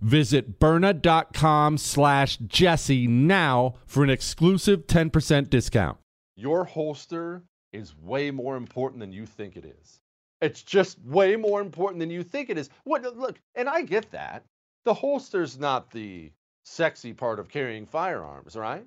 Visit Byrna.com slash Jesse now for an exclusive 10% discount. Your holster is way more important than you think it is. It's just way more important than you think it is. What look, and I get that. The holster's not the sexy part of carrying firearms, right?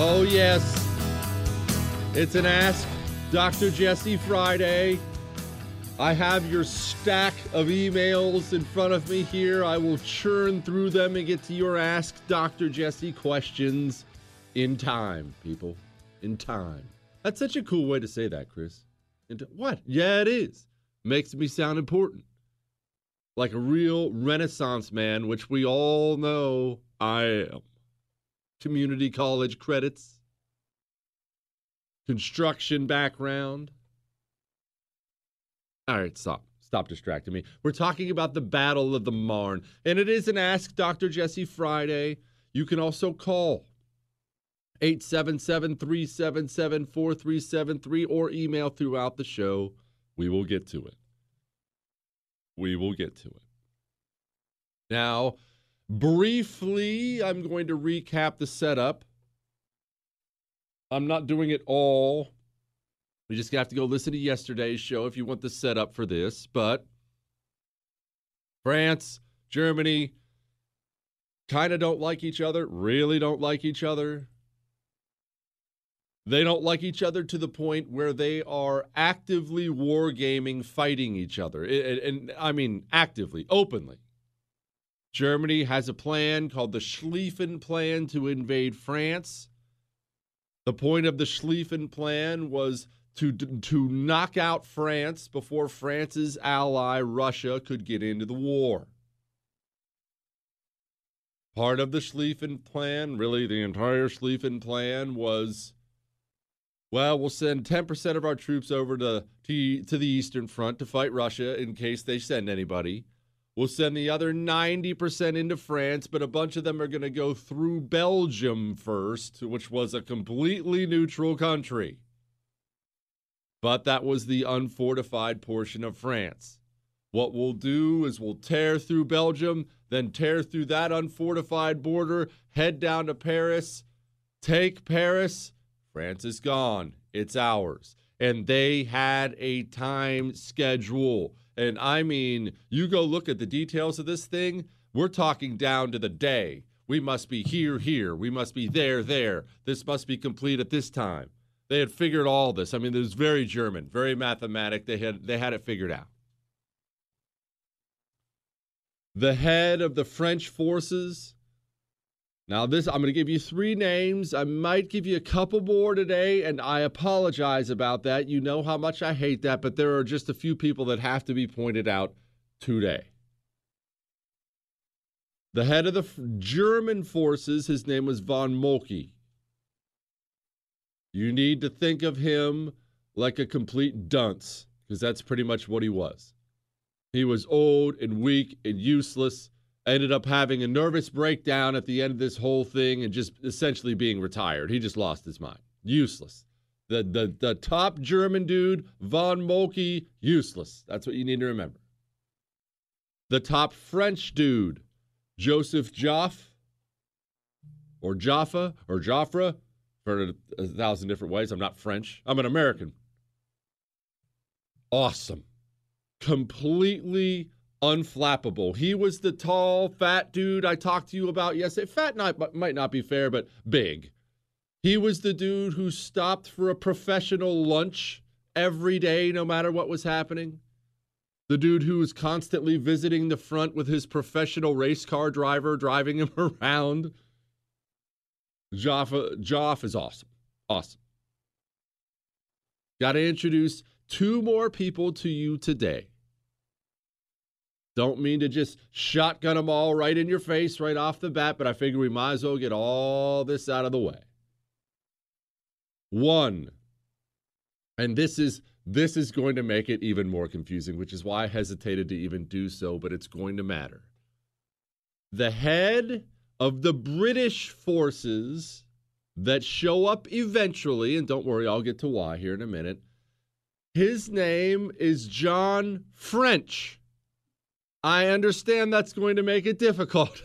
Oh, yes. It's an Ask Dr. Jesse Friday. I have your stack of emails in front of me here. I will churn through them and get to your Ask Dr. Jesse questions in time, people. In time. That's such a cool way to say that, Chris. Into, what? Yeah, it is. Makes me sound important. Like a real Renaissance man, which we all know I am community college credits, construction background. All right, stop. Stop distracting me. We're talking about the Battle of the Marne, and it is an Ask Dr. Jesse Friday. You can also call 877 377 4373 or email throughout the show. We will get to it. We will get to it. Now, briefly, I'm going to recap the setup. I'm not doing it all. We just have to go listen to yesterday's show if you want the setup for this. But France, Germany, kind of don't like each other, really don't like each other. They don't like each other to the point where they are actively wargaming, fighting each other. And, and, I mean, actively, openly. Germany has a plan called the Schlieffen Plan to invade France. The point of the Schlieffen Plan was to, to knock out France before France's ally, Russia, could get into the war. Part of the Schlieffen Plan, really the entire Schlieffen Plan, was well, we'll send 10% of our troops over to, to, to the Eastern Front to fight Russia in case they send anybody. We'll send the other 90% into France, but a bunch of them are going to go through Belgium first, which was a completely neutral country. But that was the unfortified portion of France. What we'll do is we'll tear through Belgium, then tear through that unfortified border, head down to Paris, take Paris, France is gone. It's ours. And they had a time schedule. And I mean, you go look at the details of this thing, we're talking down to the day. We must be here, here. We must be there, there. This must be complete at this time. They had figured all this. I mean, it was very German, very mathematic. They had they had it figured out. The head of the French forces now, this I'm going to give you three names. I might give you a couple more today, and I apologize about that. You know how much I hate that, but there are just a few people that have to be pointed out today. The head of the German forces, his name was von Moltke. You need to think of him like a complete dunce, because that's pretty much what he was. He was old and weak and useless ended up having a nervous breakdown at the end of this whole thing and just essentially being retired. He just lost his mind. Useless. The, the, the top German dude, von Molke, useless. That's what you need to remember. The top French dude, Joseph Joff, or Jaffa, or Joffre, for a thousand different ways. I'm not French. I'm an American. Awesome. Completely unflappable. He was the tall, fat dude I talked to you about yesterday. Fat not, might not be fair, but big. He was the dude who stopped for a professional lunch every day, no matter what was happening. The dude who was constantly visiting the front with his professional race car driver, driving him around. Joff, Joff is awesome. Awesome. Got to introduce two more people to you today. Don't mean to just shotgun them all right in your face right off the bat, but I figure we might as well get all this out of the way. One, and this is this is going to make it even more confusing, which is why I hesitated to even do so, but it's going to matter. The head of the British forces that show up eventually, and don't worry, I'll get to why here in a minute. His name is John French. I understand that's going to make it difficult.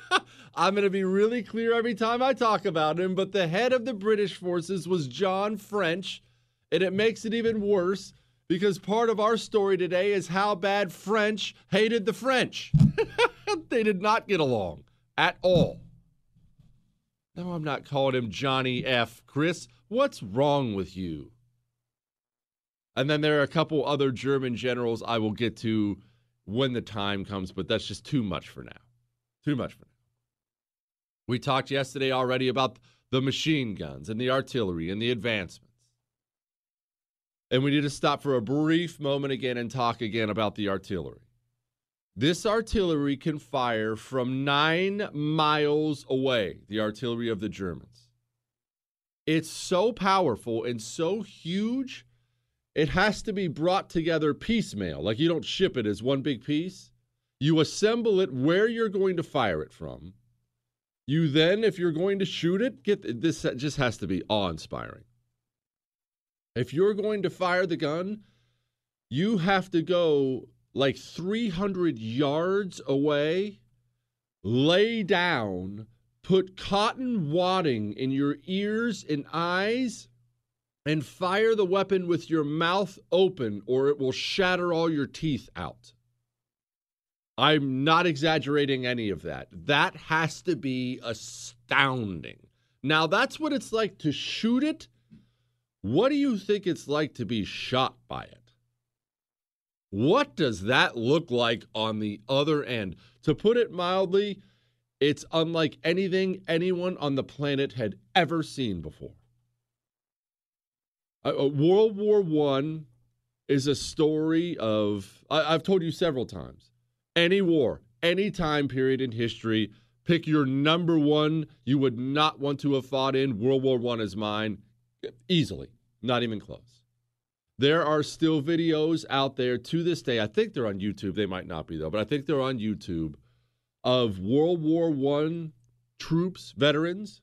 I'm going to be really clear every time I talk about him, but the head of the British forces was John French, and it makes it even worse because part of our story today is how bad French hated the French. they did not get along at all. No, I'm not calling him Johnny F. Chris, what's wrong with you? And then there are a couple other German generals I will get to when the time comes, but that's just too much for now. Too much for now. We talked yesterday already about the machine guns and the artillery and the advancements. And we need to stop for a brief moment again and talk again about the artillery. This artillery can fire from nine miles away, the artillery of the Germans. It's so powerful and so huge it has to be brought together piecemeal. Like you don't ship it as one big piece. You assemble it where you're going to fire it from. You then, if you're going to shoot it, get this just has to be awe inspiring. If you're going to fire the gun, you have to go like 300 yards away, lay down, put cotton wadding in your ears and eyes, and fire the weapon with your mouth open, or it will shatter all your teeth out. I'm not exaggerating any of that. That has to be astounding. Now, that's what it's like to shoot it. What do you think it's like to be shot by it? What does that look like on the other end? To put it mildly, it's unlike anything anyone on the planet had ever seen before. Uh, uh World War One is a story of I, I've told you several times any war, any time period in history, pick your number one you would not want to have fought in. World War One is mine, easily, not even close. There are still videos out there to this day. I think they're on YouTube. They might not be though, but I think they're on YouTube of World War One troops, veterans,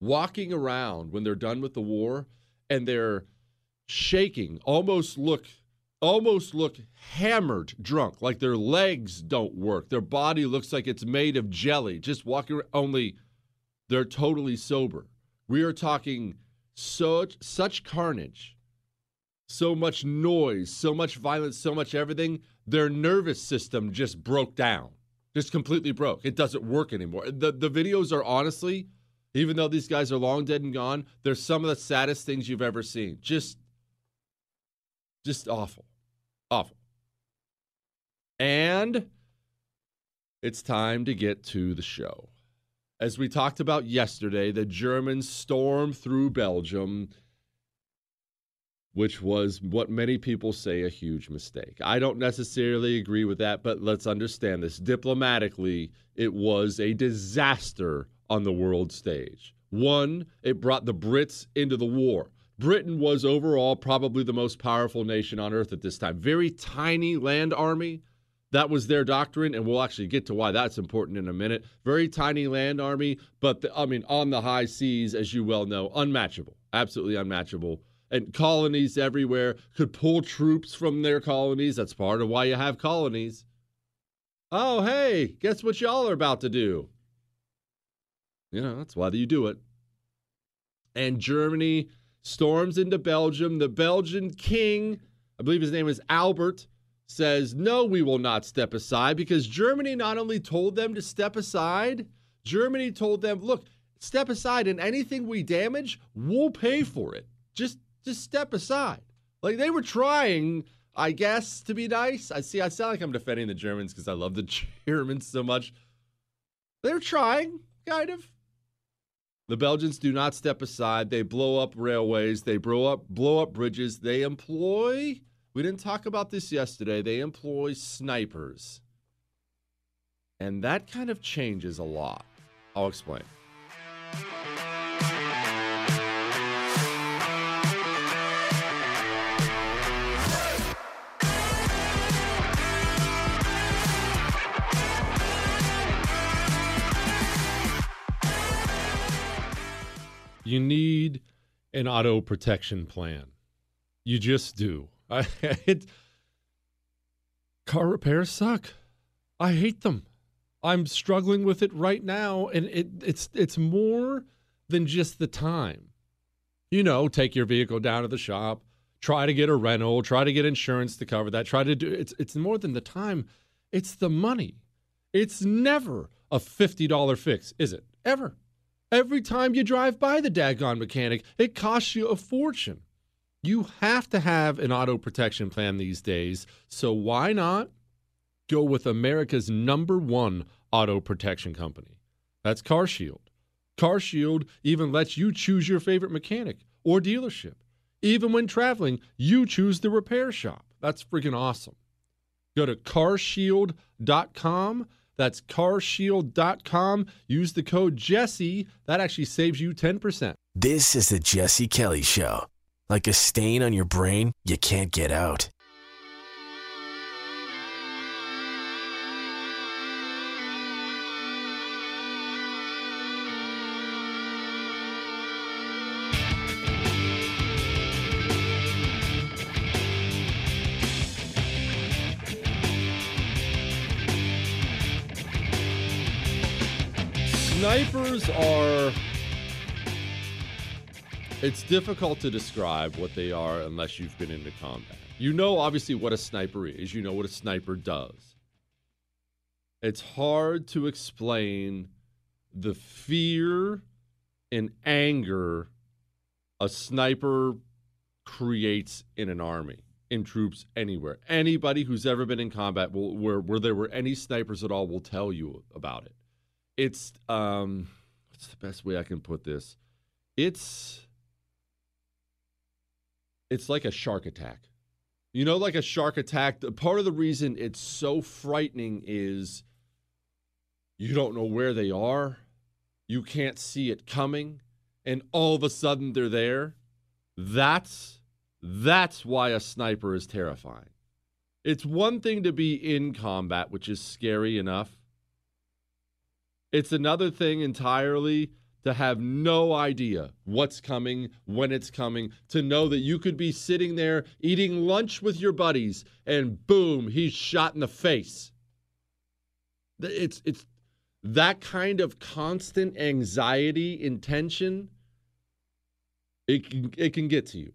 walking around when they're done with the war, and they're shaking, almost look almost look hammered drunk, like their legs don't work. Their body looks like it's made of jelly, just walking around, only they're totally sober. We are talking such such carnage, so much noise, so much violence, so much everything. Their nervous system just broke down. Just completely broke. It doesn't work anymore. The the videos are honestly, even though these guys are long dead and gone, they're some of the saddest things you've ever seen. Just just awful. Awful. And it's time to get to the show. As we talked about yesterday, the Germans stormed through Belgium, which was what many people say a huge mistake. I don't necessarily agree with that, but let's understand this. Diplomatically, it was a disaster on the world stage. One, it brought the Brits into the war. Britain was overall probably the most powerful nation on earth at this time. Very tiny land army. That was their doctrine, and we'll actually get to why that's important in a minute. Very tiny land army, but the, I mean, on the high seas, as you well know, unmatchable, absolutely unmatchable. And colonies everywhere could pull troops from their colonies. That's part of why you have colonies. Oh, hey, guess what y'all are about to do? You know, that's why you do it. And Germany storms into Belgium. The Belgian king, I believe his name is Albert, says, No, we will not step aside because Germany not only told them to step aside, Germany told them, Look, step aside and anything we damage, we'll pay for it. Just just step aside. Like they were trying, I guess, to be nice. I see I sound like I'm defending the Germans because I love the Germans so much. They're trying, kind of. The Belgians do not step aside. They blow up railways. They blow up blow up bridges. They employ. We didn't talk about this yesterday. They employ snipers. And that kind of changes a lot. I'll explain. You need an auto protection plan. You just do. I, it, car repairs suck. I hate them. I'm struggling with it right now, and it, it's it's more than just the time. You know, take your vehicle down to the shop, try to get a rental, try to get insurance to cover that. Try to do it's it's more than the time. It's the money. It's never a fifty dollar fix, is it? Ever. Every time you drive by the daggone mechanic, it costs you a fortune. You have to have an auto protection plan these days, so why not go with America's number one auto protection company? That's CarShield. CarShield even lets you choose your favorite mechanic or dealership. Even when traveling, you choose the repair shop. That's freaking awesome. Go to carshield.com that's carshield.com. Use the code Jesse. That actually saves you 10%. This is the Jesse Kelly Show. Like a stain on your brain, you can't get out. Snipers are. It's difficult to describe what they are unless you've been into combat. You know, obviously, what a sniper is, you know what a sniper does. It's hard to explain the fear and anger a sniper creates in an army, in troops anywhere. Anybody who's ever been in combat will, where where there were any snipers at all will tell you about it. It's um what's the best way I can put this? It's it's like a shark attack. You know, like a shark attack. Part of the reason it's so frightening is you don't know where they are, you can't see it coming, and all of a sudden they're there. That's that's why a sniper is terrifying. It's one thing to be in combat, which is scary enough. It's another thing entirely to have no idea what's coming, when it's coming, to know that you could be sitting there eating lunch with your buddies and boom, he's shot in the face. It's it's that kind of constant anxiety and tension it can, it can get to you.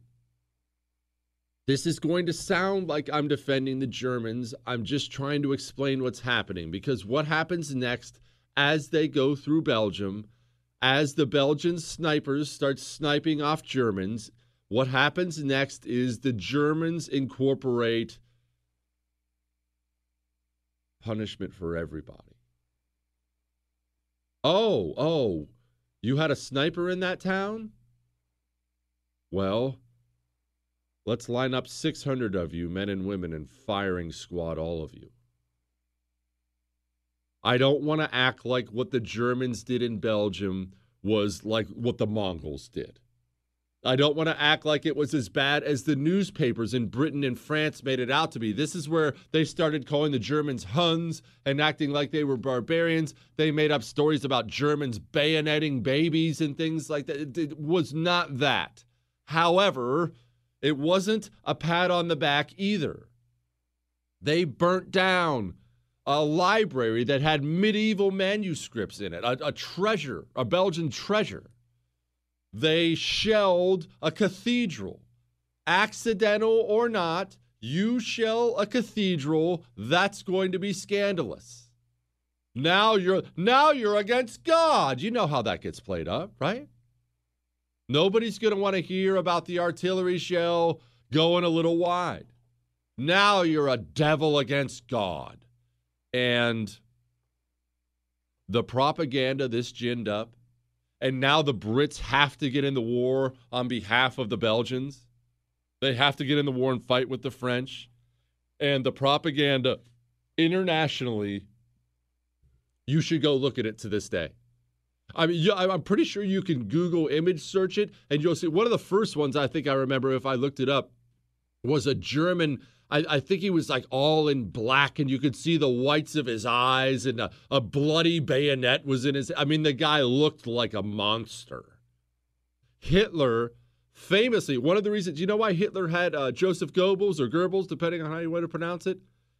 This is going to sound like I'm defending the Germans. I'm just trying to explain what's happening because what happens next as they go through Belgium, as the Belgian snipers start sniping off Germans, what happens next is the Germans incorporate punishment for everybody. Oh, oh, you had a sniper in that town? Well, let's line up 600 of you, men and women, and firing squad all of you. I don't want to act like what the Germans did in Belgium was like what the Mongols did. I don't want to act like it was as bad as the newspapers in Britain and France made it out to be. This is where they started calling the Germans Huns and acting like they were barbarians. They made up stories about Germans bayoneting babies and things like that. It, was not that. However, it wasn't a pat on the back either. They burnt down a library that had medieval manuscripts in it, a, a treasure, a Belgian treasure. They shelled a cathedral. Accidental or not, you shell a cathedral, that's going to be scandalous. Now you're now you're against God. You know how that gets played up, right? Nobody's going to want to hear about the artillery shell going a little wide. Now you're a devil against God. And the propaganda this ginned up, and now the Brits have to get in the war on behalf of the Belgians. They have to get in the war and fight with the French. And the propaganda internationally, you should go look at it to this day. I mean, I'm pretty sure you can Google image search it, and you'll see one of the first ones I think I remember if I looked it up was a German I, I, think he was like all in black, and you could see the whites of his eyes, and a, a bloody bayonet was in his. I mean, the guy looked like a monster. Hitler, famously, one of the reasons, do you know why Hitler had uh, Joseph Goebbels or Goebbels, depending on how you want to pronounce it?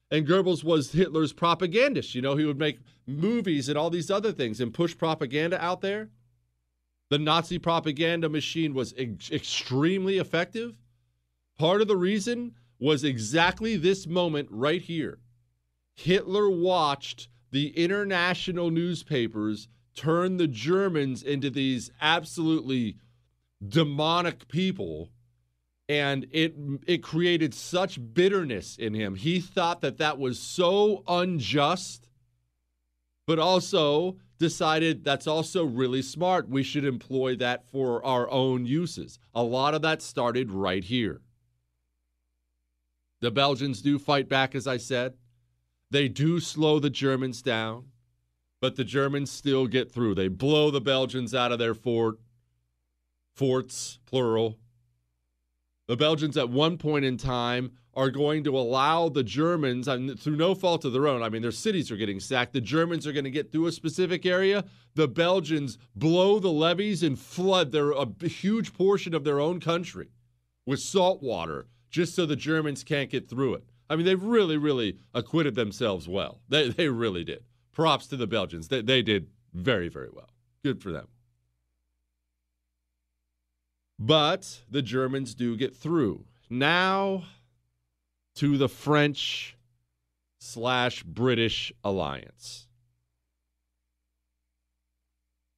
And Goebbels was Hitler's propagandist. You know, he would make movies and all these other things and push propaganda out there. The Nazi propaganda machine was ex- extremely effective. Part of the reason was exactly this moment right here. Hitler watched the international newspapers turn the Germans into these absolutely demonic people and it it created such bitterness in him. He thought that that was so unjust but also decided that's also really smart. We should employ that for our own uses. A lot of that started right here. The Belgians do fight back, as I said. They do slow the Germans down, but the Germans still get through. They blow the Belgians out of their fort, forts, plural. The Belgians, at one point in time, are going to allow the Germans, through no fault of their own, I mean, their cities are getting sacked. The Germans are going to get through a specific area. The Belgians blow the levees and flood their, a huge portion of their own country with salt water just so the Germans can't get through it. I mean, they've really, really acquitted themselves well. They, they really did. Props to the Belgians. They, they did very, very well. Good for them. But the Germans do get through. Now to the French slash British alliance.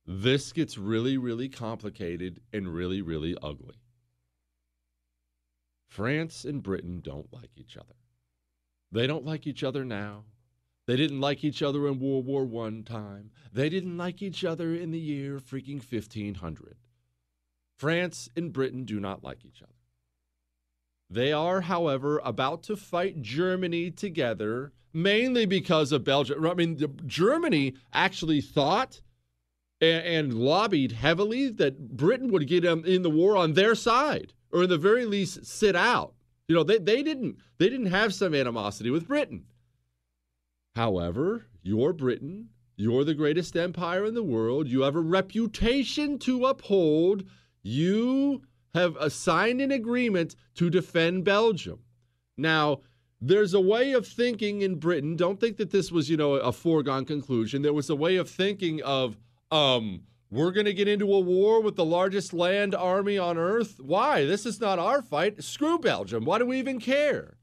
This gets really, really complicated and really, really ugly. France and Britain don't like each other. They don't like each other now. They didn't like each other in World War One time. They didn't like each other in the year freaking 1500. France and Britain do not like each other. They are, however, about to fight Germany together, mainly because of Belgium. I mean, Germany actually thought and, and lobbied heavily that Britain would get them in the war on their side, or in the very least, sit out. You know, they, they didn't they didn't have some animosity with Britain. However, you're Britain. You're the greatest empire in the world. You have a reputation to uphold. You have signed an agreement to defend Belgium. Now, there's a way of thinking in Britain. Don't think that this was, you know, a foregone conclusion. There was a way of thinking of, um, we're going to get into a war with the largest land army on earth. Why? This is not our fight. Screw Belgium. Why do we even care?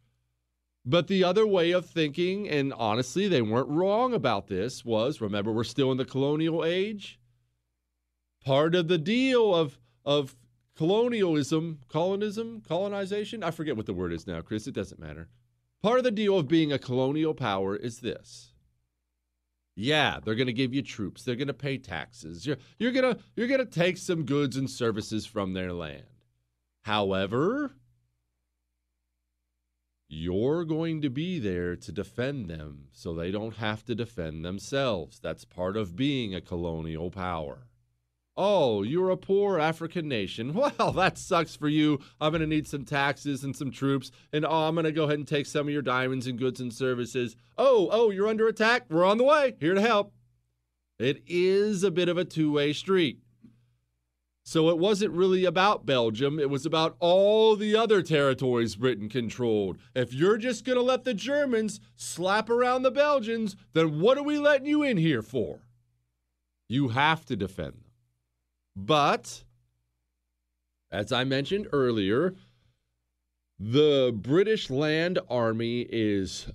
But the other way of thinking, and honestly, they weren't wrong about this, was remember, we're still in the colonial age. Part of the deal of, of colonialism, colonism, colonization, I forget what the word is now, Chris, it doesn't matter. Part of the deal of being a colonial power is this. Yeah, they're going to give you troops. They're going to pay taxes. You're, you're going to you're going to take some goods and services from their land. However, you're going to be there to defend them so they don't have to defend themselves. That's part of being a colonial power. Oh, you're a poor African nation. Well, that sucks for you. I'm going to need some taxes and some troops. And oh, I'm going to go ahead and take some of your diamonds and goods and services. Oh, oh, you're under attack. We're on the way. Here to help. It is a bit of a two way street. So it wasn't really about Belgium, it was about all the other territories Britain controlled. If you're just going to let the Germans slap around the Belgians, then what are we letting you in here for? You have to defend them. But, as I mentioned earlier, the British Land Army is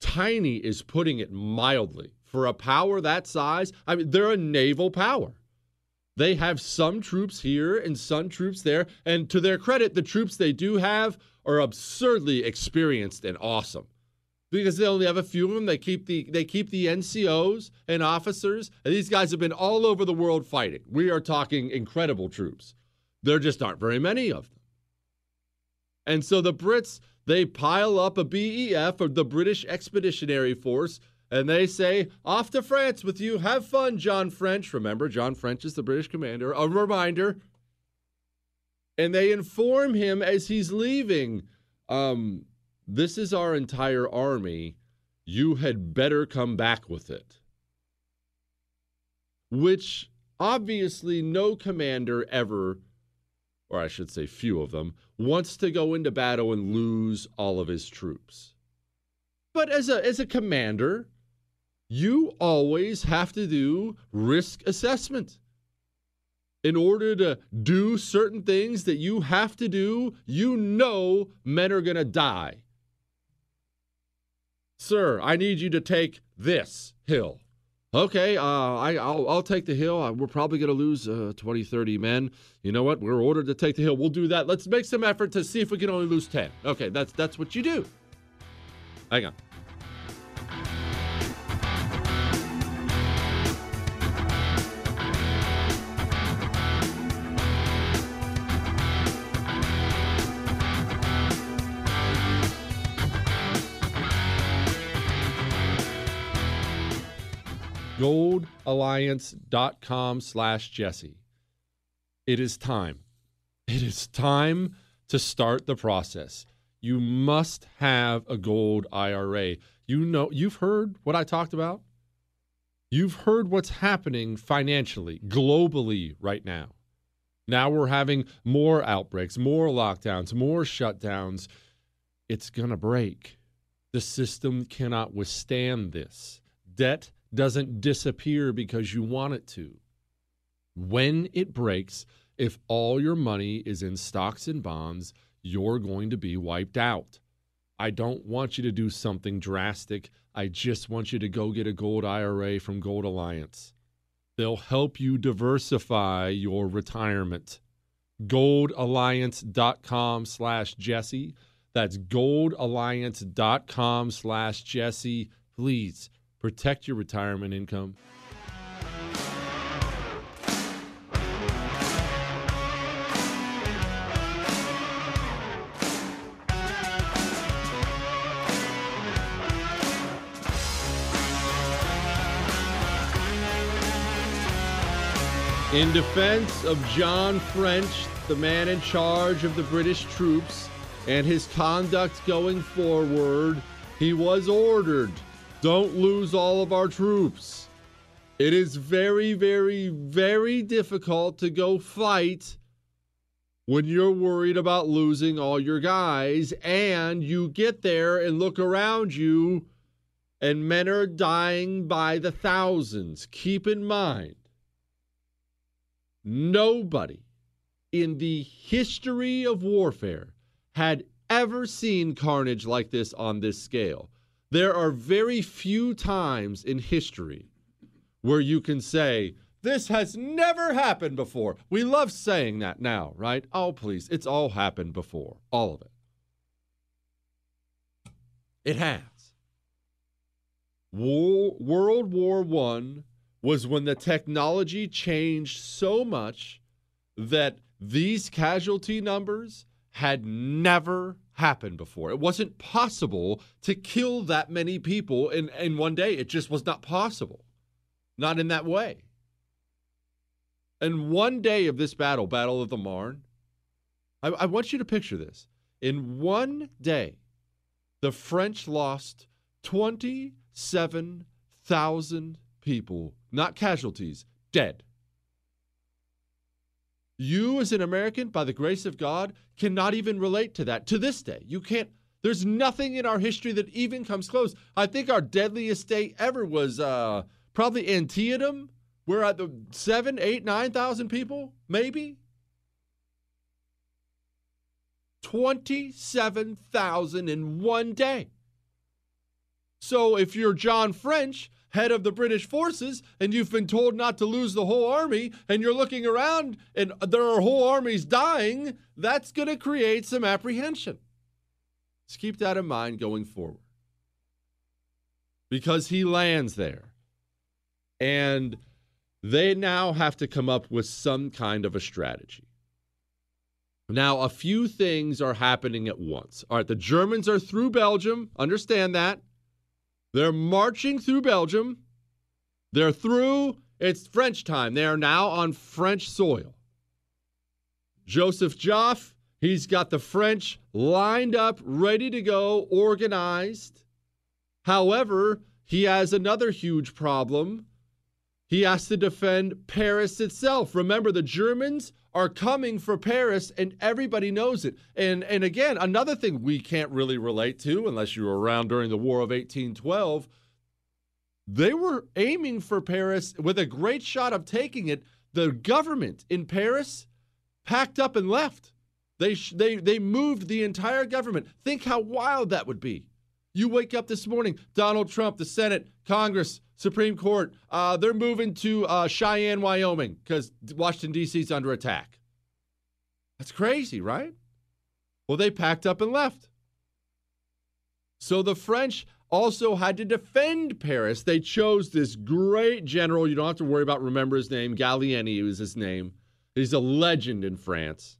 tiny, is putting it mildly. For a power that size, I mean, they're a naval power. They have some troops here and some troops there. And to their credit, the troops they do have are absurdly experienced and awesome. Because they only have a few of them. They keep the they keep the NCOs and officers. And these guys have been all over the world fighting. We are talking incredible troops. There just aren't very many of them. And so the Brits, they pile up a BEF or the British Expeditionary Force and they say, Off to France with you. Have fun, John French. Remember, John French is the British commander. A reminder. And they inform him as he's leaving um, This is our entire army. You had better come back with it. Which obviously no commander ever, or I should say few of them, wants to go into battle and lose all of his troops. But as a, as a commander, you always have to do risk assessment. In order to do certain things that you have to do, you know men are going to die. Sir, I need you to take this hill. Okay, uh, I, will I'll take the hill. Uh, we're probably going to lose uh, 20, 30 men. You know what? We're ordered to take the hill. We'll do that. Let's make some effort to see if we can only lose 10. Okay, that's, that's what you do. Hang on. goldalliance.com slash Jesse. It is time. It is time to start the process. You must have a gold IRA. You know, you've heard what I talked about. You've heard what's happening financially, globally right now. Now we're having more outbreaks, more lockdowns, more shutdowns. It's going to break. The system cannot withstand this. Debt doesn't disappear because you want it to. When it breaks, if all your money is in stocks and bonds, you're going to be wiped out. I don't want you to do something drastic. I just want you to go get a gold IRA from Gold Alliance. They'll help you diversify your retirement. Goldalliance.com slash Jesse. That's goldalliance.com slash Jesse. Please protect your retirement income. In defense of John French, the man in charge of the British troops, and his conduct going forward, he was ordered don't lose all of our troops. It is very, very, very difficult to go fight when you're worried about losing all your guys, and you get there and look around you, and men are dying by the thousands. Keep in mind, Nobody in the history of warfare had ever seen carnage like this on this scale. There are very few times in history where you can say, this has never happened before. We love saying that now, right? Oh, please. It's all happened before. All of it. It has. War, World War One was when the technology changed so much that these casualty numbers had never happened before. It wasn't possible to kill that many people in, in one day. It just was not possible. Not in that way. And one day of this battle, Battle of the Marne, I, I want you to picture this. In one day, the French lost 27,000 people not casualties, dead. You, as an American, by the grace of God, cannot even relate to that to this day. You can't. There's nothing in our history that even comes close. I think our deadliest day ever was uh, probably Antietam, where at the seven, eight, nine thousand people, maybe. 27,000 in one day. So if you're John French, head of the British forces and you've been told not to lose the whole army and you're looking around and there are whole armies dying, that's going to create some apprehension. Let's keep that in mind going forward. Because he lands there. And they now have to come up with some kind of a strategy. Now, a few things are happening at once. All right, the Germans are through Belgium. Understand that. They're marching through Belgium. They're through, it's French time. They are now on French soil. Joseph Joffre, he's got the French lined up, ready to go, organized. However, he has another huge problem. He has to defend Paris itself. Remember, the Germans are coming for Paris, and everybody knows it. And and again, another thing we can't really relate to, unless you were around during the War of 1812, they were aiming for Paris with a great shot of taking it. The government in Paris packed up and left. They they they moved the entire government. Think how wild that would be. You wake up this morning, Donald Trump, the Senate, Congress, Supreme Court, uh, they're moving to uh, Cheyenne, Wyoming, because Washington, D.C. is under attack. That's crazy, right? Well, they packed up and left. So the French also had to defend Paris. They chose this great general. You don't have to worry about remember his name. Gallieni was his name. He's a legend in France.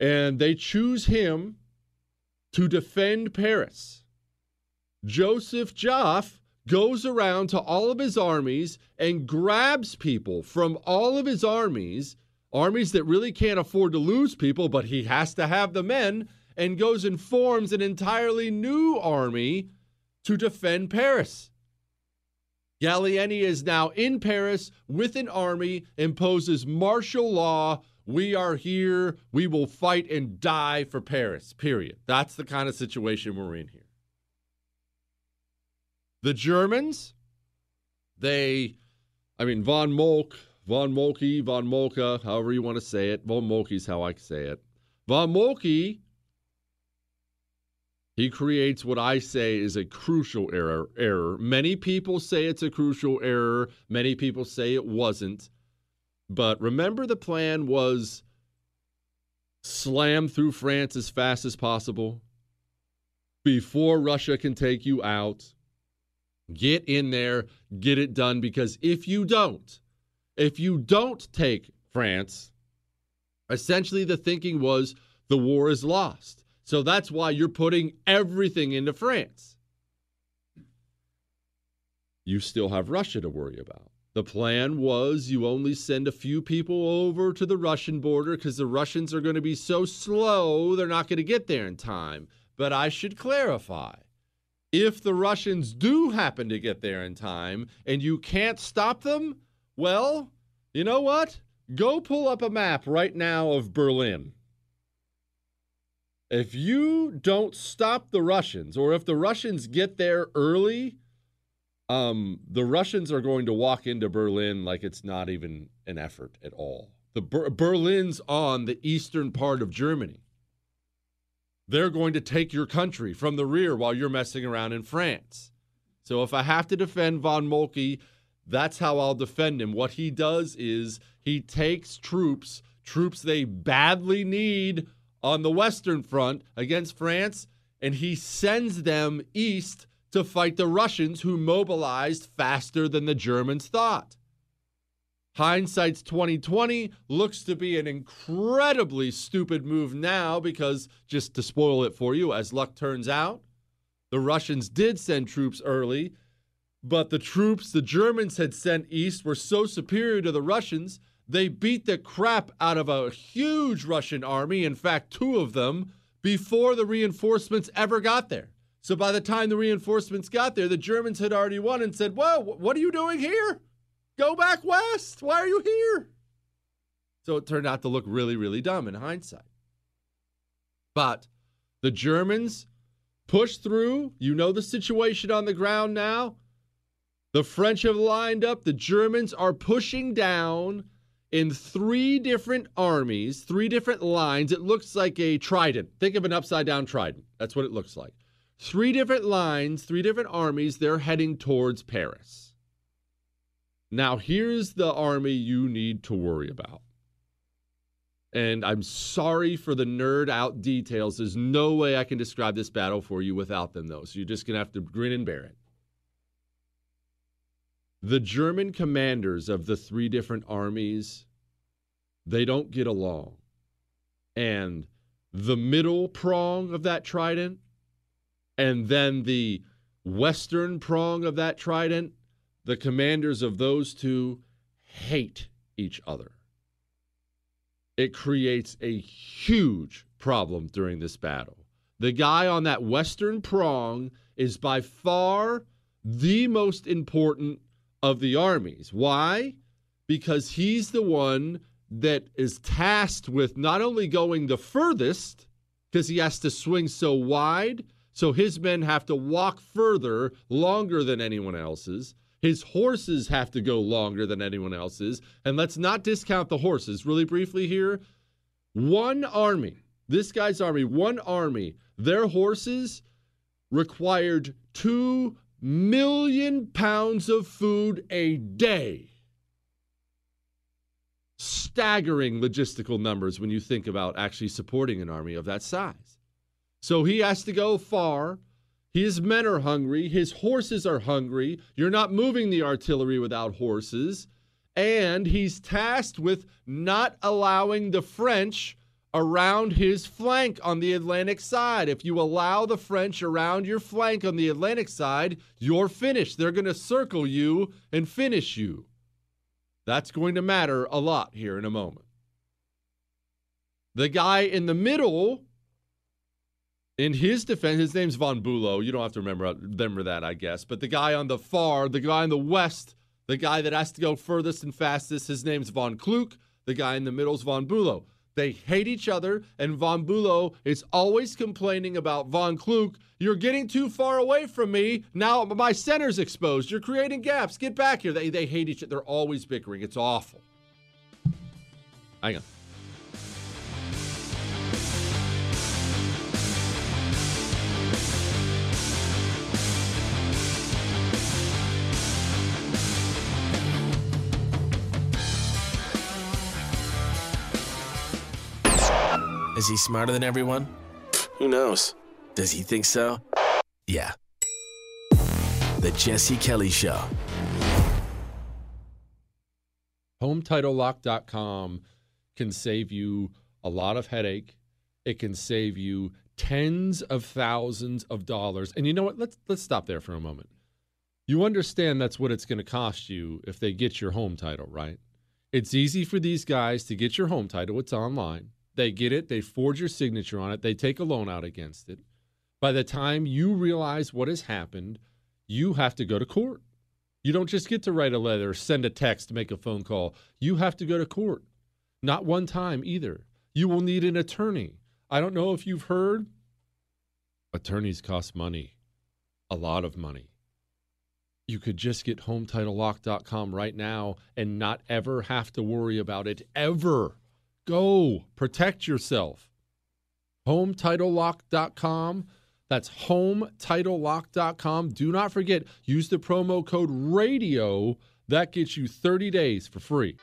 And they choose him to defend Paris. Joseph Joffre goes around to all of his armies and grabs people from all of his armies, armies that really can't afford to lose people, but he has to have the men, and goes and forms an entirely new army to defend Paris. Gallieni is now in Paris with an army, imposes martial law. We are here. We will fight and die for Paris, period. That's the kind of situation we're in here. The Germans, they, I mean, von Moltke, Von Moltke, Von Molka, however you want to say it. Von Moltke's how I say it. Von Moltke, he creates what I say is a crucial error. Error. Many people say it's a crucial error. Many people say it wasn't. But remember, the plan was slam through France as fast as possible before Russia can take you out. Get in there, get it done, because if you don't, if you don't take France, essentially the thinking was the war is lost. So that's why you're putting everything into France. You still have Russia to worry about. The plan was you only send a few people over to the Russian border because the Russians are going to be so slow, they're not going to get there in time. But I should clarify if the Russians do happen to get there in time and you can't stop them, well, you know what? Go pull up a map right now of Berlin. If you don't stop the Russians, or if the Russians get there early, um, the Russians are going to walk into Berlin like it's not even an effort at all. The Ber- Berlin's on the eastern part of Germany. They're going to take your country from the rear while you're messing around in France. So if I have to defend von Moltke, that's how I'll defend him. What he does is he takes troops, troops they badly need on the Western Front against France, and he sends them east to fight the Russians who mobilized faster than the Germans thought. Hindsight's 2020 looks to be an incredibly stupid move now because, just to spoil it for you, as luck turns out, the Russians did send troops early, but the troops the Germans had sent east were so superior to the Russians, they beat the crap out of a huge Russian army, in fact, two of them, before the reinforcements ever got there. So by the time the reinforcements got there, the Germans had already won and said, Whoa, what are you doing here? Go back west. Why are you here? So it turned out to look really, really dumb in hindsight. But the Germans pushed through. You know the situation on the ground now. The French have lined up. The Germans are pushing down in three different armies, three different lines. It looks like a trident. Think of an upside down trident. That's what it looks like three different lines, three different armies, they're heading towards Paris. Now, here's the army you need to worry about. And I'm sorry for the nerd out details. There's no way I can describe this battle for you without them, though. So you're just going to have to grin and bear it. The German commanders of the three different armies, they don't get along. And the middle prong of that trident, and then the western prong of that trident, the commanders of those two hate each other. It creates a huge problem during this battle. The guy on that western prong is by far the most important of the armies. Why? Because he's the one that is tasked with not only going the furthest, because he has to swing so wide, so his men have to walk further, longer than anyone else's. His horses have to go longer than anyone else's. And let's not discount the horses. Really briefly here one army, this guy's army, one army, their horses required 2 million pounds of food a day. Staggering logistical numbers when you think about actually supporting an army of that size. So he has to go far. His men are hungry. His horses are hungry. You're not moving the artillery without horses. And he's tasked with not allowing the French around his flank on the Atlantic side. If you allow the French around your flank on the Atlantic side, you're finished. They're going to circle you and finish you. That's going to matter a lot here in a moment. The guy in the middle in his defense, his name's Von Bulow. You don't have to remember remember that, I guess. But the guy on the far, the guy in the west, the guy that has to go furthest and fastest, his name's Von Kluck. The guy in the middle's Von Bulow. They hate each other, and Von Bulow is always complaining about Von Kluck. You're getting too far away from me. Now my center's exposed. You're creating gaps. Get back here. They, they hate each other. They're always bickering. It's awful. Hang on. Is he smarter than everyone? Who knows? Does he think so? Yeah. The Jesse Kelly Show. HomeTitleLock.com can save you a lot of headache. It can save you tens of thousands of dollars. And you know what? Let's let's stop there for a moment. You understand that's what it's going to cost you if they get your home title, right? It's easy for these guys to get your home title. It's online. They get it, they forge your signature on it, they take a loan out against it. By the time you realize what has happened, you have to go to court. You don't just get to write a letter, send a text, make a phone call. You have to go to court. Not one time either. You will need an attorney. I don't know if you've heard, attorneys cost money, a lot of money. You could just get HomeTitleLock.com right now and not ever have to worry about it ever. Go protect yourself. HomeTitleLock.com. That's HomeTitleLock.com. Do not forget, use the promo code RADIO. That gets you 30 days for free.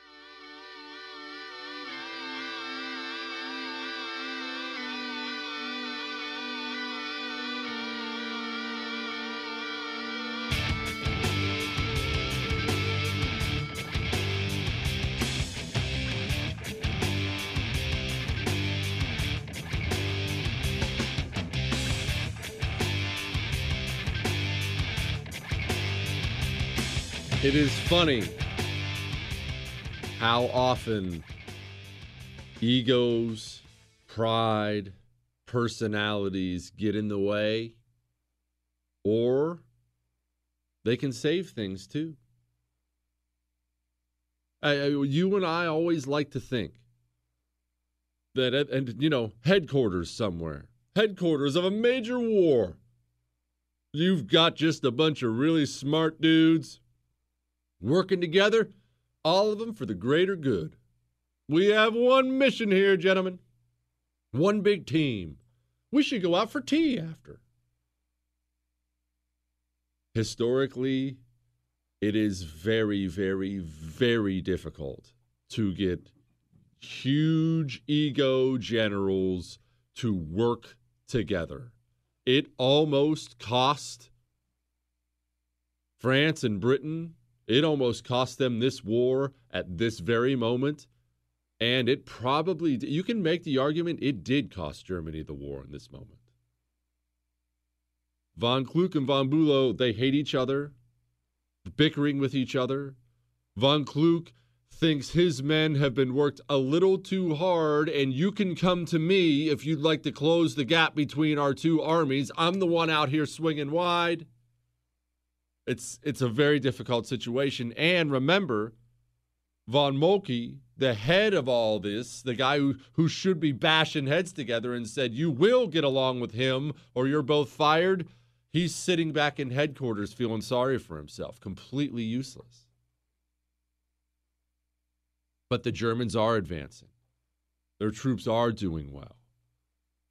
It is funny how often egos, pride, personalities get in the way, or they can save things too. I, you and I always like to think that, at, and you know, headquarters somewhere, headquarters of a major war. You've got just a bunch of really smart dudes working together, all of them for the greater good. We have one mission here, gentlemen. One big team. We should go out for tea after. Historically, it is very, very, very difficult to get huge ego generals to work together. It almost cost France and Britain it almost cost them this war at this very moment. And it probably, you can make the argument it did cost Germany the war in this moment. Von Kluck and von Bülow, they hate each other, bickering with each other. Von Kluck thinks his men have been worked a little too hard, and you can come to me if you'd like to close the gap between our two armies. I'm the one out here swinging wide. It's it's a very difficult situation. And remember, Von Moltke, the head of all this, the guy who, who should be bashing heads together and said, You will get along with him or you're both fired. He's sitting back in headquarters feeling sorry for himself, completely useless. But the Germans are advancing. Their troops are doing well.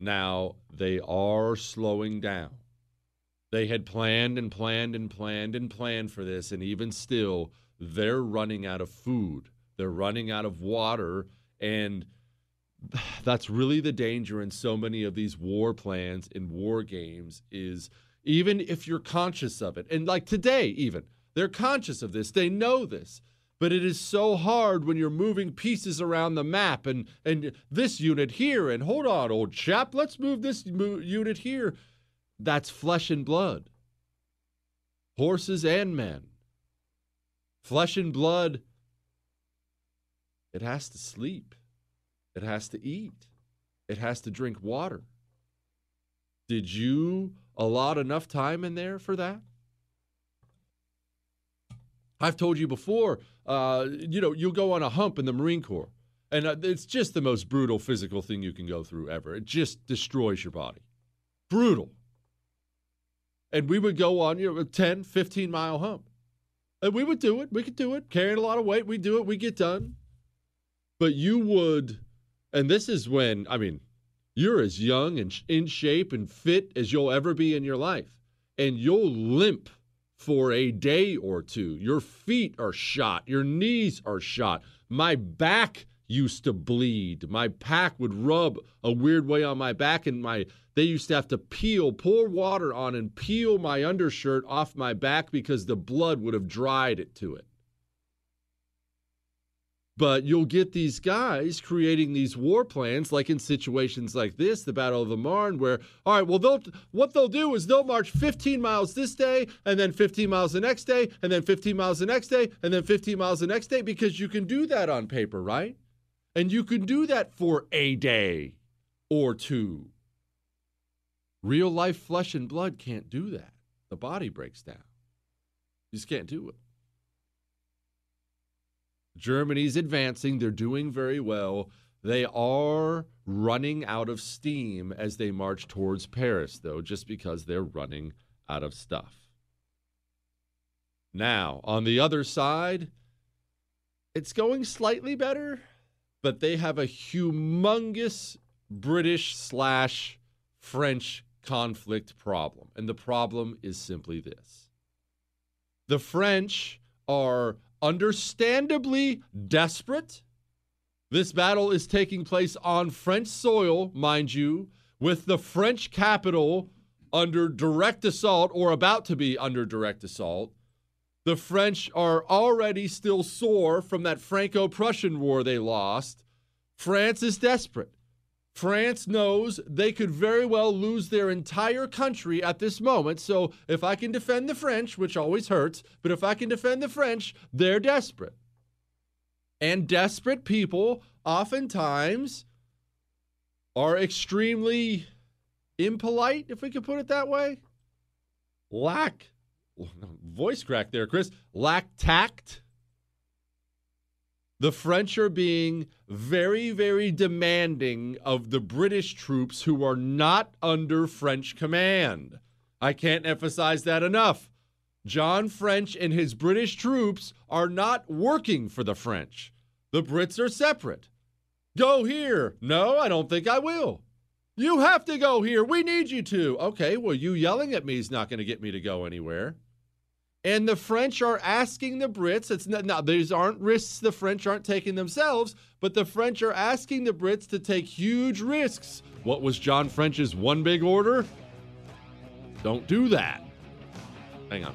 Now, they are slowing down. They had planned and planned and planned and planned for this, and even still, they're running out of food. They're running out of water, and that's really the danger in so many of these war plans and war games is even if you're conscious of it, and like today, even they're conscious of this, they know this. But it is so hard when you're moving pieces around the map and and this unit here and hold on, old chap, let's move this unit here. That's flesh and blood. Horses and men. Flesh and blood, it has to sleep. It has to eat. It has to drink water. Did you allot enough time in there for that? I've told you before, uh, you know, you'll go on a hump in the Marine Corps, and uh, it's just the most brutal physical thing you can go through ever. It just destroys your body. Brutal and we would go on you know a 10 15 mile hump and we would do it we could do it carrying a lot of weight we do it we get done But you would, and this is when, I mean, you're as young and in shape and fit as you'll ever be in your life. And you'll limp for a day or two. Your feet are shot, your knees are shot. My back used to bleed. My pack would rub a weird way on my back and my they used to have to peel, pour water on and peel my undershirt off my back because the blood would have dried it to it. But you'll get these guys creating these war plans, like in situations like this, the Battle of the Marne, where, all right, well, they'll what they'll do is they'll march 15 miles this day, and then 15 miles the next day, and then 15 miles the next day, and then 15 miles the next day, because you can do that on paper, right? And you can do that for a day or two. Real life flesh and blood can't do that. The body breaks down. You just can't do it. Germany's advancing. They're doing very well. They are running out of steam as they march towards Paris, though, just because they're running out of stuff. Now, on the other side, it's going slightly better, but they have a humongous British slash French conflict problem. And the problem is simply this the French are understandably desperate. This battle is taking place on French soil, mind you, with the French capital under direct assault or about to be under direct assault. The French are already still sore from that Franco Prussian war they lost. France is desperate. France knows they could very well lose their entire country at this moment. So if I can defend the French, which always hurts, but if I can defend the French, they're desperate. And desperate people oftentimes are extremely impolite, if we could put it that way. Lack, voice crack there, Chris, lack tact the French are being very, very demanding of the British troops who are not under French command. I can't emphasize that enough. John French and his British troops are not working for the French. The Brits are separate. Go here. No, I don't think I will. You have to go here. We need you to. Okay, well, you yelling at me is not going to get me to go anywhere. And the French are asking the Brits, it's not, these aren't risks the French aren't taking themselves, but the French are asking the Brits to take huge risks. What was John French's one big order? Don't do that. Hang on.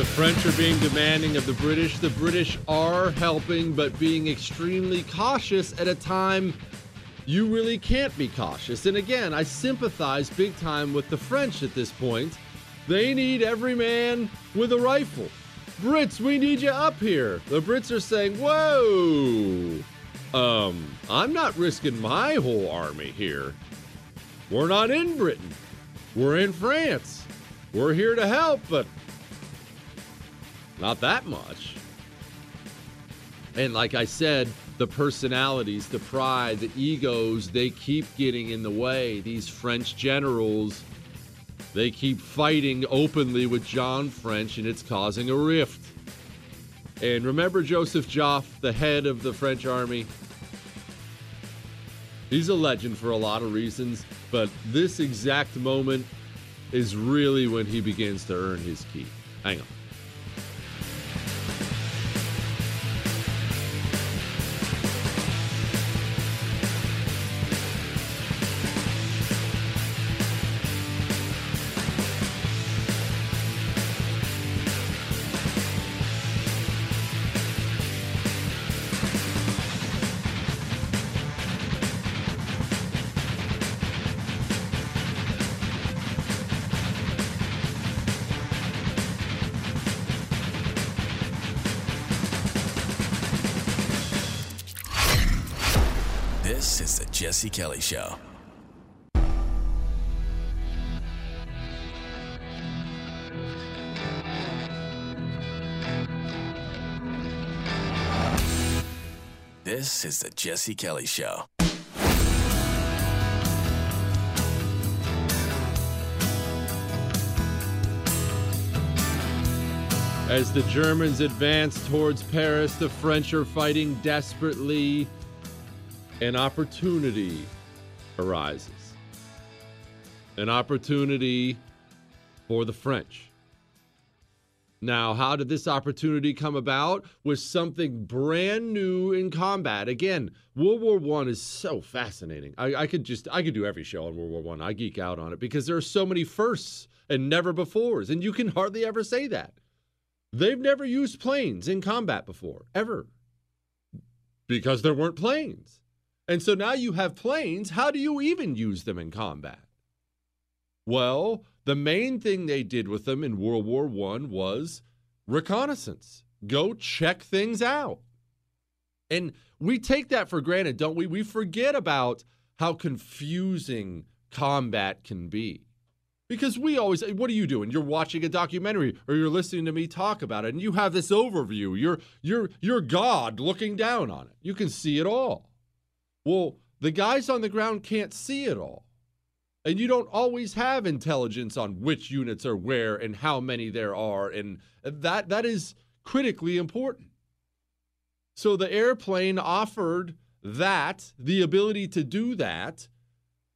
The French are being demanding of the British. The British are helping, but being extremely cautious at a time you really can't be cautious. And again, I sympathize big time with the French at this point. They need every man with a rifle. Brits, we need you up here. The Brits are saying, whoa, um, I'm not risking my whole army here. We're not in Britain. We're in France. We're here to help, but not that much. And like I said, the personalities, the pride, the egos, they keep getting in the way. These French generals, they keep fighting openly with John French, and it's causing a rift. And remember Joseph Joffre, the head of the French army? He's a legend for a lot of reasons, but this exact moment is really when he begins to earn his keep. Hang on. This is the Jesse Kelly Show. This is the Jesse Kelly Show. As the Germans advance towards Paris, the French are fighting desperately. An opportunity arises. An opportunity for the French. Now, how did this opportunity come about? Was something brand new in combat. Again, World War One is so fascinating. I, I could just I could do every show on World War One. I. I geek out on it because there are so many firsts and never befores, and you can hardly ever say that. They've never used planes in combat before, ever. Because there weren't planes. And so now you have planes. How do you even use them in combat? Well, the main thing they did with them in World War I was reconnaissance. Go check things out. And we take that for granted, don't we? We forget about how confusing combat can be. Because we always, what are you doing? You're watching a documentary or you're listening to me talk about it and you have this overview. You're you're you're God looking down on it. You can see it all. Well, the guys on the ground can't see it all. And you don't always have intelligence on which units are where and how many there are and that that is critically important. So the airplane offered that, the ability to do that,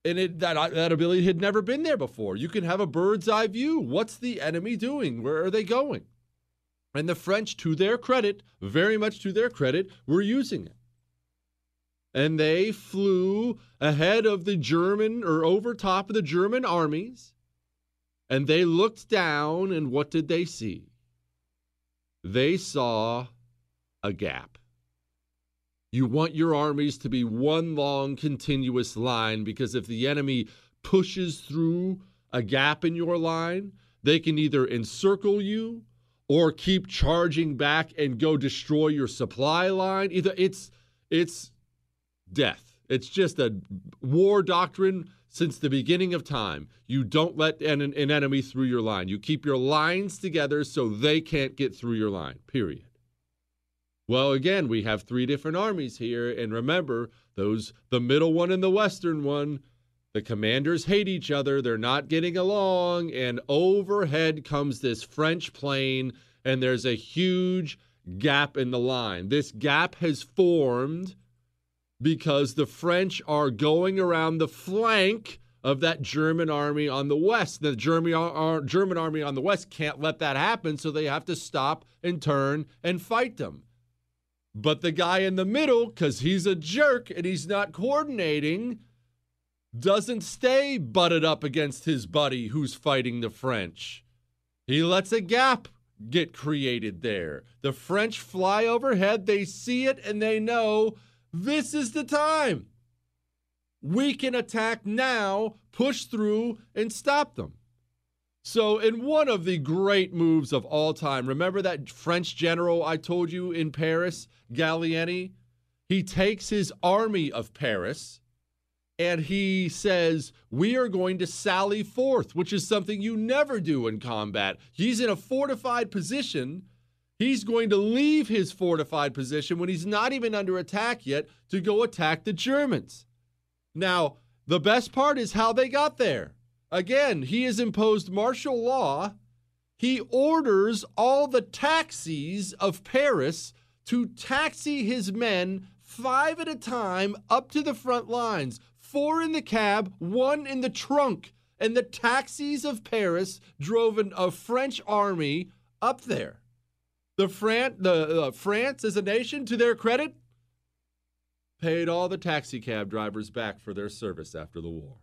and it, that that ability had never been there before. You can have a bird's eye view. What's the enemy doing? Where are they going? And the French, to their credit, very much to their credit, were using it. And they flew ahead of the German or over top of the German armies. And they looked down, and what did they see? They saw a gap. You want your armies to be one long continuous line because if the enemy pushes through a gap in your line, they can either encircle you or keep charging back and go destroy your supply line. Either it's it's death. It's just a war doctrine since the beginning of time. You don't let an, an enemy through your line. You keep your lines together so they can't get through your line. Period. Well, again, we have three different armies here, and remember, those the middle one and the western one, the commanders hate each other, they're not getting along, and overhead comes this French plane, and there's a huge gap in the line. This gap has formed because the French are going around the flank of that German army on the west. The German, uh, uh, German army on the west can't let that happen, so they have to stop and turn and fight them. But the guy in the middle, because he's a jerk and he's not coordinating, doesn't stay butted up against his buddy who's fighting the French. He lets a gap get created there. The French fly overhead, they see it, and they know this is the time. We can attack now, push through, and stop them. So, in one of the great moves of all time, remember that French general I told you in Paris, Gallieni? He takes his army of Paris and he says, We are going to sally forth, which is something you never do in combat. He's in a fortified position. He's going to leave his fortified position when he's not even under attack yet to go attack the Germans. Now, the best part is how they got there. Again, he has imposed martial law. He orders all the taxis of Paris to taxi his men five at a time up to the front lines, four in the cab, one in the trunk. And the taxis of Paris drove an, a French army up there. The, Fran- the uh, France, as a nation, to their credit, paid all the taxi cab drivers back for their service after the war.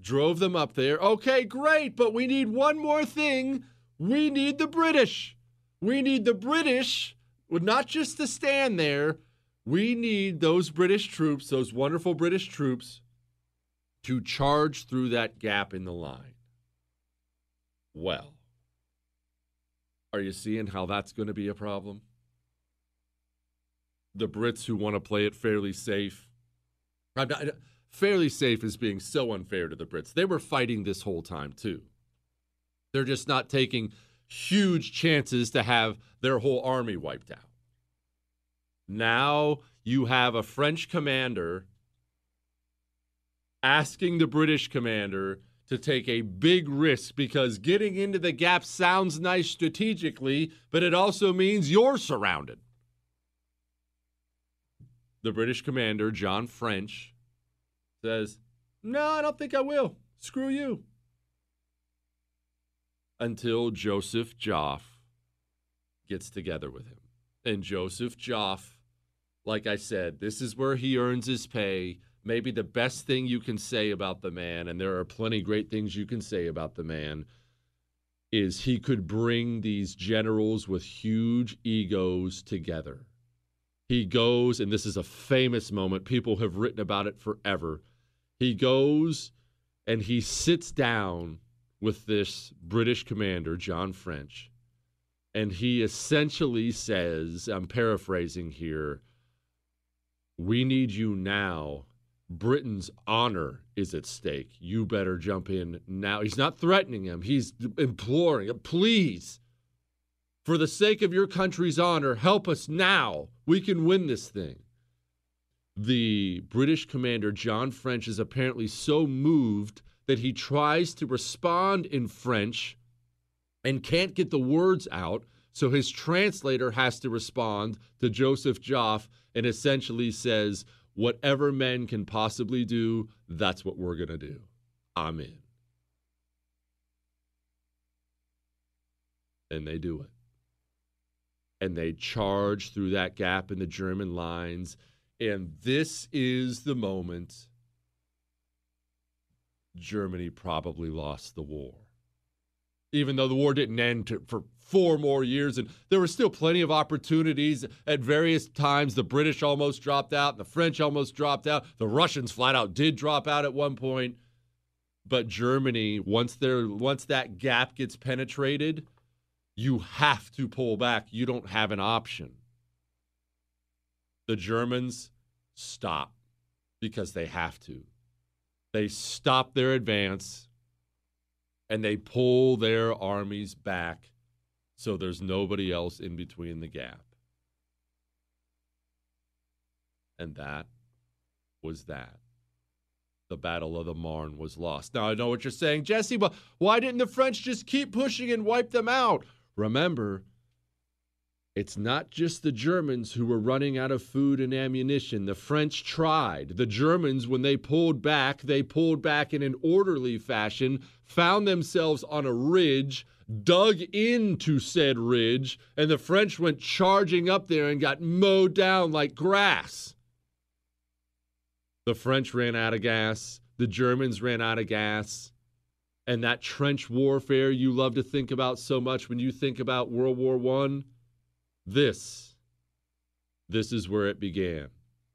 Drove them up there. Okay, great, but we need one more thing. We need the British. We need the British, not just to stand there. We need those British troops, those wonderful British troops, to charge through that gap in the line. Well, are you seeing how that's going to be a problem? The Brits who want to play it fairly safe. Not, fairly safe is being so unfair to the Brits. They were fighting this whole time, too. They're just not taking huge chances to have their whole army wiped out. Now you have a French commander asking the British commander to take a big risk because getting into the gap sounds nice strategically, but it also means you're surrounded. The British commander, John French, says, No, I don't think I will. Screw you. Until Joseph Joffre gets together with him. And Joseph Joffre, like I said, this is where he earns his pay. Maybe the best thing you can say about the man, and there are plenty great things you can say about the man, is he could bring these generals with huge egos together. He goes, and this is a famous moment. People have written about it forever. He goes and he sits down with this British commander, John French, and he essentially says, I'm paraphrasing here, we need you now. Britain's honor is at stake. You better jump in now. He's not threatening him, he's imploring, please, for the sake of your country's honor, help us now. We can win this thing the British commander, John French, is apparently so moved that he tries to respond in French and can't get the words out. So his translator has to respond to Joseph Joffre and essentially says, Whatever men can possibly do, that's what we're going to do. I'm in. And they do it. And they charge through that gap in the German lines and this is the moment Germany probably lost the war. Even though the war didn't end to, for four more years, and there were still plenty of opportunities at various times. The British almost dropped out, the French almost dropped out, the Russians flat out did drop out at one point. But Germany, once there, once that gap gets penetrated, you have to pull back. You don't have an option the Germans stop because they have to. They stop their advance and they pull their armies back so there's nobody else in between the gap. And that was that. The Battle of the Marne was lost. Now, I know what you're saying, Jesse, but why didn't the French just keep pushing and wipe them out? Remember, it's not just the Germans who were running out of food and ammunition. The French tried. The Germans, when they pulled back, they pulled back in an orderly fashion, found themselves on a ridge, dug into said ridge, and the French went charging up there and got mowed down like grass. The French ran out of gas. The Germans ran out of gas. And that trench warfare you love to think about so much when you think about World War One this, this is where it began,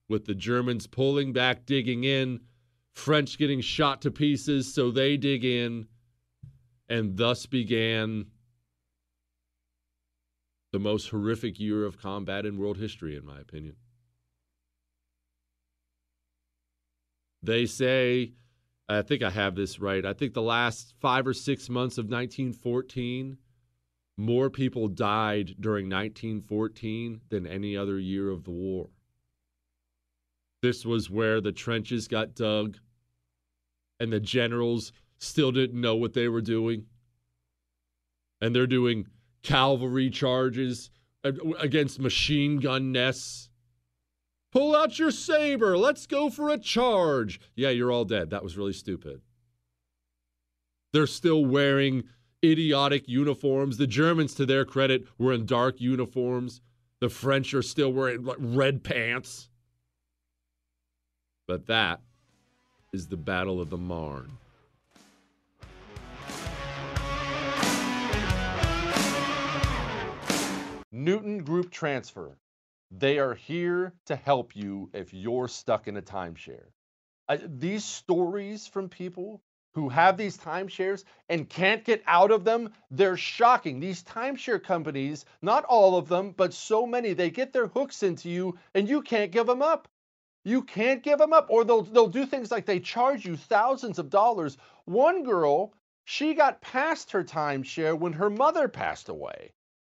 with the Germans pulling back, digging in, French getting shot to pieces, so they dig in, and thus began the most horrific year of combat in world history, in my opinion. They say, I think I have this right. I think the last five or six months of 1914, more people died during 1914 than any other year of the war. This was where the trenches got dug and the generals still didn't know what they were doing. And they're doing cavalry charges against machine gun nests. Pull out your saber. Let's go for a charge. Yeah, you're all dead. That was really stupid. They're still wearing idiotic uniforms. The Germans, to their credit, were in dark uniforms. The French are still wearing red pants. But that is the Battle of the Marne. Newton Group Transfer. They are here to help you if you're stuck in a timeshare. Uh, these stories from people who have these timeshares and can't get out of them, they're shocking. These timeshare companies, not all of them, but so many, they get their hooks into you and you can't give them up. You can't give them up, or they'll they'll do things like they charge you thousands of dollars. One girl, she got past her timeshare when her mother passed away.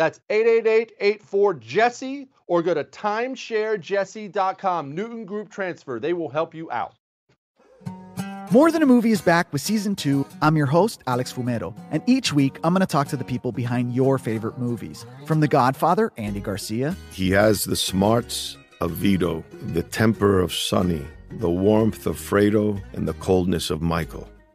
That's 888 84 Jesse or go to timesharejesse.com. Newton Group Transfer. They will help you out. More Than a Movie is back with season two. I'm your host, Alex Fumero, and each week I'm going to talk to the people behind your favorite movies. From The Godfather, Andy Garcia. He has the smarts of Vito, the temper of Sonny, the warmth of Fredo, and the coldness of Michael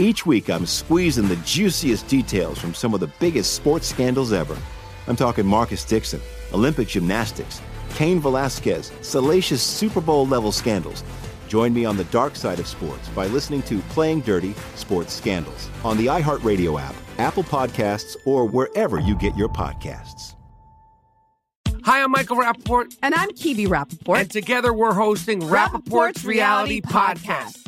Each week, I'm squeezing the juiciest details from some of the biggest sports scandals ever. I'm talking Marcus Dixon, Olympic gymnastics, Cain Velasquez, salacious Super Bowl level scandals. Join me on the dark side of sports by listening to Playing Dirty Sports Scandals on the iHeartRadio app, Apple Podcasts, or wherever you get your podcasts. Hi, I'm Michael Rapaport. And I'm Kebe Rapaport. And together we're hosting Rapaport's, Rapaport's Reality, Reality Podcast. Podcast.